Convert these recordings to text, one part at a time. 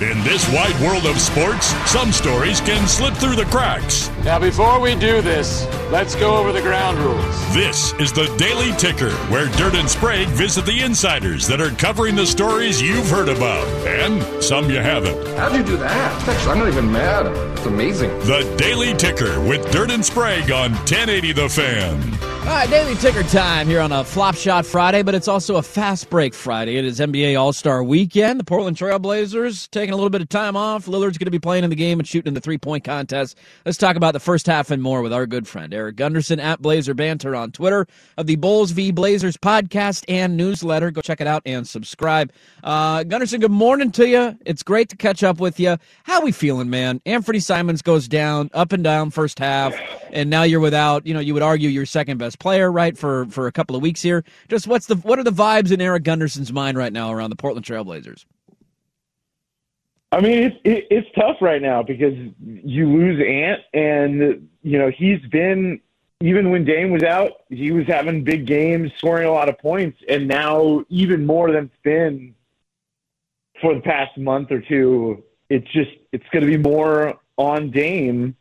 In this wide world of sports, some stories can slip through the cracks. Now, before we do this, let's go over the ground rules. This is the Daily Ticker, where Dirt and Sprague visit the insiders that are covering the stories you've heard about and some you haven't. How'd you do that? Actually, I'm not even mad. It's amazing. The Daily Ticker with Dirt and Sprague on 1080 The Fan. All right, daily ticker time here on a flop shot Friday, but it's also a fast break Friday. It is NBA All Star weekend. The Portland Trailblazers taking a little bit of time off. Lillard's going to be playing in the game and shooting in the three point contest. Let's talk about the first half and more with our good friend Eric Gunderson at Blazer Banter on Twitter of the Bulls v Blazers podcast and newsletter. Go check it out and subscribe. Uh, Gunderson, good morning to you. It's great to catch up with you. How we feeling, man? Anfernee Simons goes down, up and down first half, and now you're without. You know, you would argue your second best player, right, for for a couple of weeks here. Just what's the what are the vibes in Eric Gunderson's mind right now around the Portland Trailblazers? I mean, it's it, it's tough right now because you lose Ant, and you know he's been even when Dame was out, he was having big games, scoring a lot of points, and now even more than it's been for the past month or two. It's just it's going to be more on Dame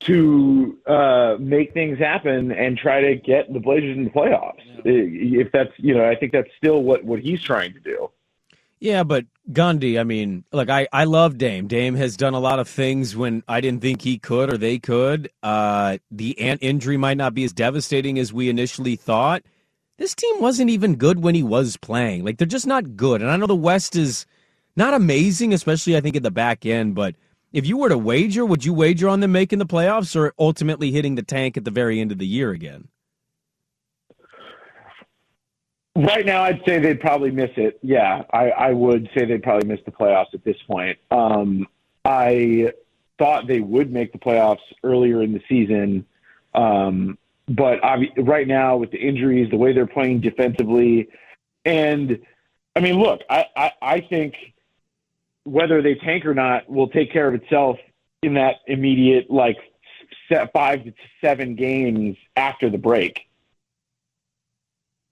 to uh, make things happen and try to get the Blazers in the playoffs. If that's you know, I think that's still what what he's trying to do. Yeah, but Gundy, I mean, look, I, I love Dame. Dame has done a lot of things when I didn't think he could or they could. Uh, the Ant injury might not be as devastating as we initially thought. This team wasn't even good when he was playing. Like, they're just not good. And I know the West is not amazing, especially, I think, at the back end, but if you were to wager, would you wager on them making the playoffs or ultimately hitting the tank at the very end of the year again? Right now, I'd say they'd probably miss it. Yeah, I, I would say they'd probably miss the playoffs at this point. Um, I thought they would make the playoffs earlier in the season, um, but right now with the injuries, the way they're playing defensively, and I mean, look, I, I, I think whether they tank or not will take care of itself in that immediate like five to seven games after the break.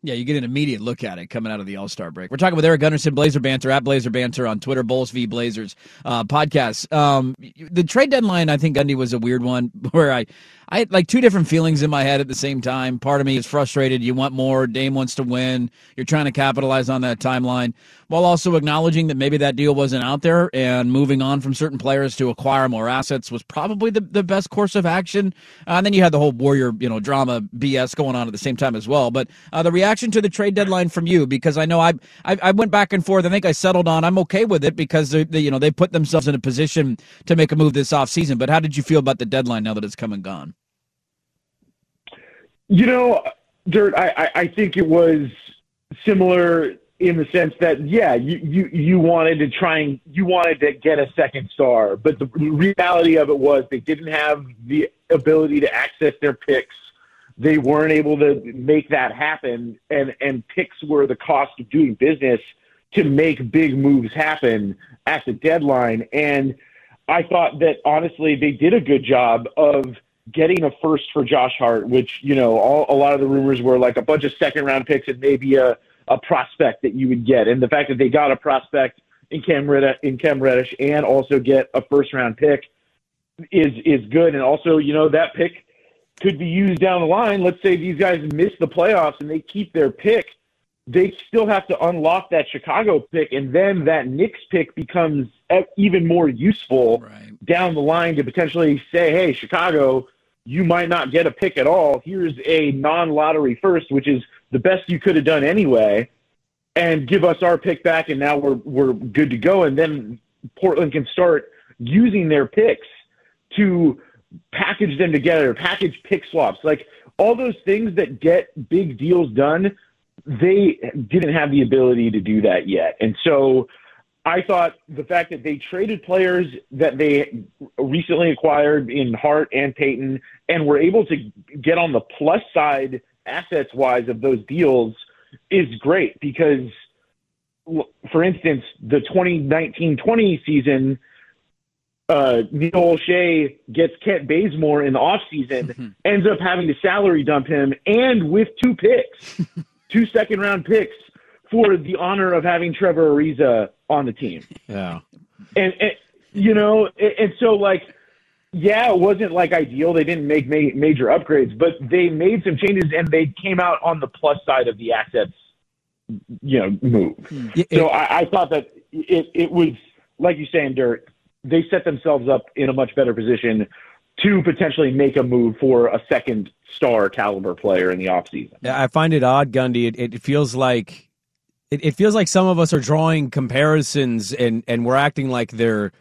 Yeah, you get an immediate look at it coming out of the All Star break. We're talking with Eric Gunderson, Blazer Banter at Blazer Banter on Twitter, Bulls v Blazers uh, podcast. Um, the trade deadline, I think Gundy was a weird one where I, I had like two different feelings in my head at the same time. Part of me is frustrated. You want more. Dame wants to win. You're trying to capitalize on that timeline while also acknowledging that maybe that deal wasn't out there and moving on from certain players to acquire more assets was probably the, the best course of action. Uh, and then you had the whole Warrior, you know, drama BS going on at the same time as well. But uh, the reaction to the trade deadline from you, because I know I, I, I went back and forth. I think I settled on I'm okay with it because they, they, you know they put themselves in a position to make a move this offseason. But how did you feel about the deadline now that it's come and gone? You know, Dirt, I, I think it was similar in the sense that yeah, you, you you wanted to try and you wanted to get a second star, but the reality of it was they didn't have the ability to access their picks. They weren't able to make that happen, and and picks were the cost of doing business to make big moves happen at the deadline. And I thought that honestly, they did a good job of getting a first for Josh Hart, which, you know, all, a lot of the rumors were like a bunch of second round picks and maybe a, a prospect that you would get. And the fact that they got a prospect in Cam, Reddish, in Cam Reddish and also get a first round pick is, is good. And also, you know, that pick could be used down the line. Let's say these guys miss the playoffs and they keep their pick. They still have to unlock that Chicago pick, and then that Knicks pick becomes even more useful right. down the line to potentially say, "Hey, Chicago, you might not get a pick at all. Here's a non lottery first, which is the best you could have done anyway. and give us our pick back, and now we're we're good to go. And then Portland can start using their picks to package them together, package pick swaps, like all those things that get big deals done. They didn't have the ability to do that yet, and so I thought the fact that they traded players that they recently acquired in Hart and Payton and were able to get on the plus side assets wise of those deals is great because, for instance, the 2019-20 season, uh, Neil Olshey gets Kent Bazemore in the offseason, ends up having to salary dump him, and with two picks, two second round picks for the honor of having Trevor Ariza on the team. Yeah. And, and you know, and, and so like, yeah, it wasn't like ideal. They didn't make ma- major upgrades, but they made some changes and they came out on the plus side of the assets, you know, move. Yeah, so I, I thought that it, it was, like you saying, Dirt, they set themselves up in a much better position to potentially make a move for a second star caliber player in the offseason. I find it odd, Gundy. It, it feels like it, it feels like some of us are drawing comparisons and and we're acting like they're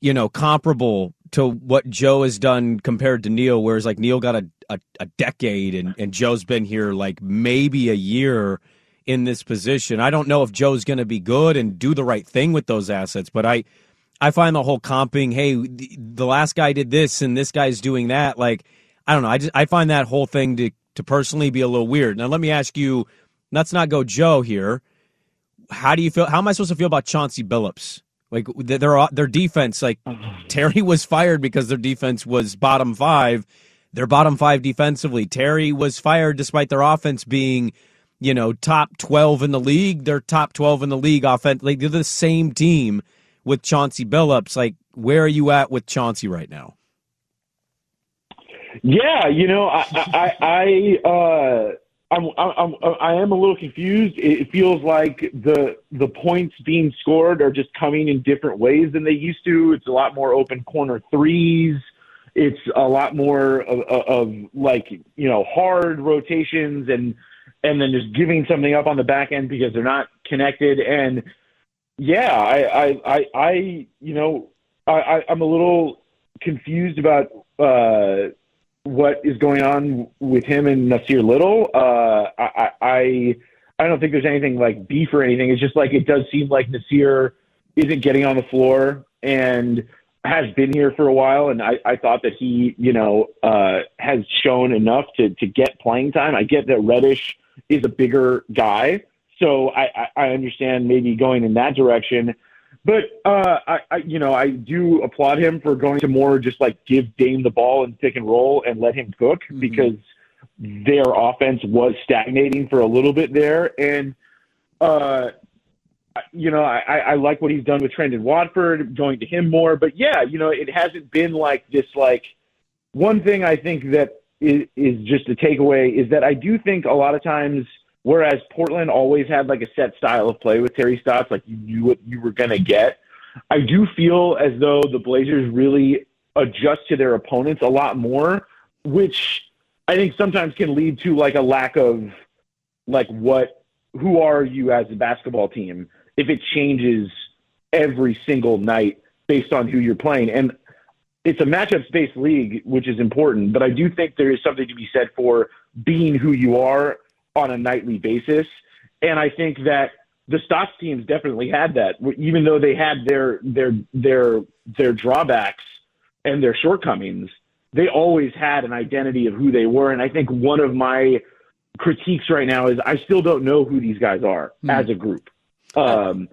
you know comparable to what Joe has done compared to Neil, whereas like Neil got a, a, a decade and, and Joe's been here like maybe a year in this position. I don't know if Joe's going to be good and do the right thing with those assets, but I I find the whole comping, hey, the, last guy did this and this guy's doing that, like I don't know. I just I find that whole thing to to personally be a little weird. Now let me ask you, let's not go Joe here. How do you feel? How am I supposed to feel about Chauncey Billups? Like their their defense, like Terry was fired because their defense was bottom five. They're bottom five defensively. Terry was fired despite their offense being, you know, top twelve in the league. They're top twelve in the league offense. Like they're the same team with Chauncey Billups. Like where are you at with Chauncey right now? Yeah, you know, I I, I uh I'm, I'm I am a little confused. It feels like the the points being scored are just coming in different ways than they used to. It's a lot more open corner threes. It's a lot more of, of like you know hard rotations and and then just giving something up on the back end because they're not connected. And yeah, I I I, I you know I, I'm a little confused about uh, what is going on with him and Nassir Little. Uh, I, I I don't think there's anything like beef or anything. It's just like it does seem like Nassir isn't getting on the floor and has been here for a while. And I, I thought that he, you know, uh, has shown enough to to get playing time. I get that Reddish is a bigger guy, so I, I, I understand maybe going in that direction. But uh, I, I, you know, I do applaud him for going to more just like give Dame the ball and pick and roll and let him cook mm-hmm. because their offense was stagnating for a little bit there. And uh, you know, I, I like what he's done with Trendon Watford, going to him more. But yeah, you know, it hasn't been like this. Like one thing I think that is, is just a takeaway is that I do think a lot of times – Whereas Portland always had like a set style of play with Terry Stotts, like you knew what you were going to get. I do feel as though the Blazers really adjust to their opponents a lot more, which I think sometimes can lead to like a lack of like what who are you as a basketball team if it changes every single night based on who you're playing. And it's a matchups based league, which is important, but I do think there is something to be said for being who you are on a nightly basis. And I think that the Stotts teams definitely had that, even though they had their their their their drawbacks and their shortcomings. They always had an identity of who they were, and I think one of my critiques right now is I still don't know who these guys are mm. as a group. Um,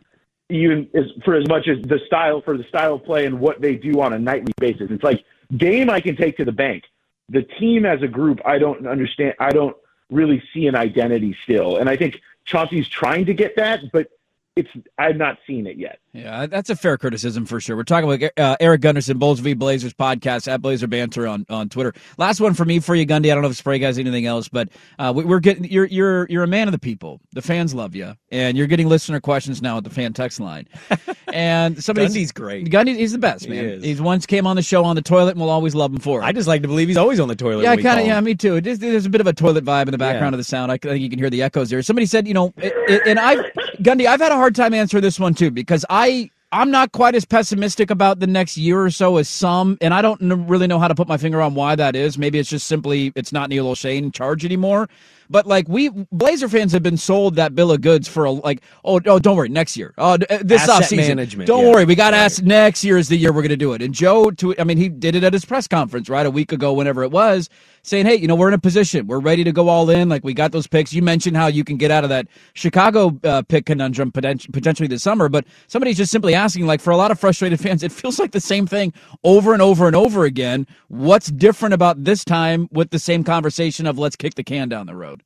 even as, for as much as the style for the style of play and what they do on a nightly basis, it's like game I can take to the bank. The team as a group, I don't understand. I don't really see an identity still. And I think Chauncey's trying to get that, but it's I've not seen it yet. Yeah, that's a fair criticism for sure. We're talking about uh, Eric Gunderson, Bulls v Blazers podcast at Blazer Banter on, on Twitter. Last one for me for you, Gundy. I don't know if Sprague has anything else, but uh, we, are getting you're you're you're a man of the people. The fans love you, and you're getting listener questions now at the fan text line. and somebody Gundy's great. Gundy, he's the best, man. is. He's once came on the show on the toilet, and we'll always love him for it. I just like to believe he's always on the toilet. yeah, kind of. Yeah, me too. Is, there's a bit of a toilet vibe in the background Yeah. of the sound. I think you can hear the echoes there. Somebody said, you know, it, it, and I, Gundy, I've had a hard time answering this one too because I. I'm not quite as pessimistic about the next year or so as some, and I don't really know how to put my finger on why that is. Maybe it's just simply it's not Neil Olshey in charge anymore. But like we Blazer fans have been sold that bill of goods for a, like oh oh don't worry next year. Oh d- this Asset offseason. management, don't yeah. worry we got to ask next year is the year we're going to do it. And Joe to I mean he did it at his press conference right a week ago whenever it was saying hey you know we're in a position we're ready to go all in like we got those picks. You mentioned how you can get out of that Chicago uh, pick conundrum poten- potentially this summer but somebody's just simply asking like for a lot of frustrated fans it feels like the same thing over and over and over again. What's different about this time with the same conversation of let's kick the can down the road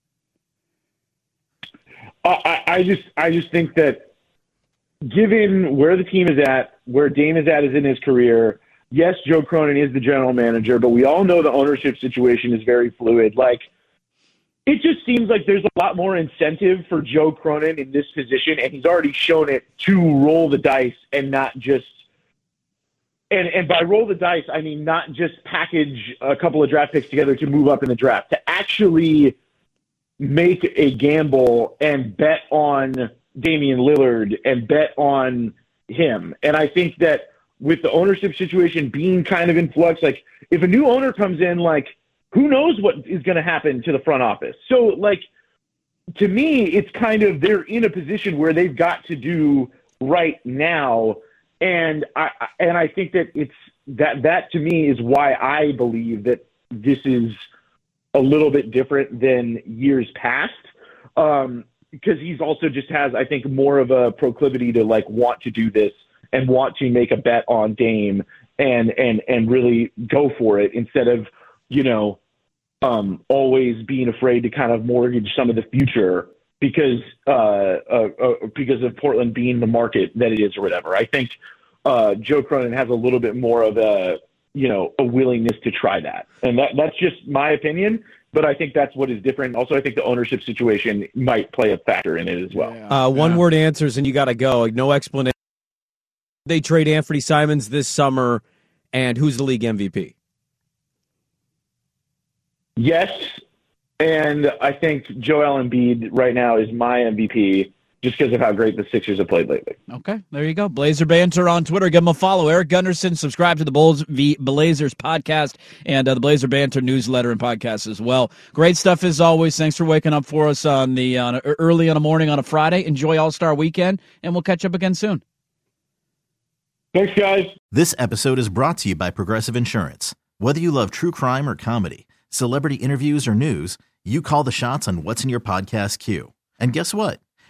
I, I just I just think that given where the team is at, where Dame is at is in his career, yes, Joe Cronin is the general manager, but we all know the ownership situation is very fluid. Like it just seems like there's a lot more incentive for Joe Cronin in this position, and he's already shown it to roll the dice and not just and and by roll the dice, I mean not just package a couple of draft picks together to move up in the draft, to actually make a gamble and bet on Damian Lillard and bet on him. And I think that with the ownership situation being kind of in flux, like if a new owner comes in, like who knows what is going to happen to the front office? So like to me, it's kind of they're in a position where they've got to do right now, and I and I think that it's that that to me is why I believe that this is a little bit different than years past. Um, because he's also just has, I think, more of a proclivity to like want to do this and want to make a bet on Dame and and and really go for it instead of you know um, always being afraid to kind of mortgage some of the future because uh, uh, uh, because of Portland being the market that it is or whatever. I think uh, Joe Cronin has a little bit more of a you know a willingness to try that, and that that's just my opinion. But I think that's what is different. Also, I think the ownership situation might play a factor in it as well. Uh, one word answers, and you got to go. No explanation. They trade Anfernee Simons this summer, and who's the league MVP? Yes, and I think Joel Embiid right now is my MVP just because of how great the Sixers have played lately. Okay, there you go. Blazer Banter on Twitter. Give him a follow. Eric Gunderson. Subscribe to the Bulls v Blazers podcast and uh, the Blazer Banter newsletter and podcast as well. Great stuff as always. Thanks for waking up for us on the on a, early in the morning on a Friday. Enjoy All Star Weekend, and we'll catch up again soon. Thanks, guys. This episode is brought to you by Progressive Insurance. Whether you love true crime or comedy, celebrity interviews or news, you call the shots on what's in your podcast queue. And guess what?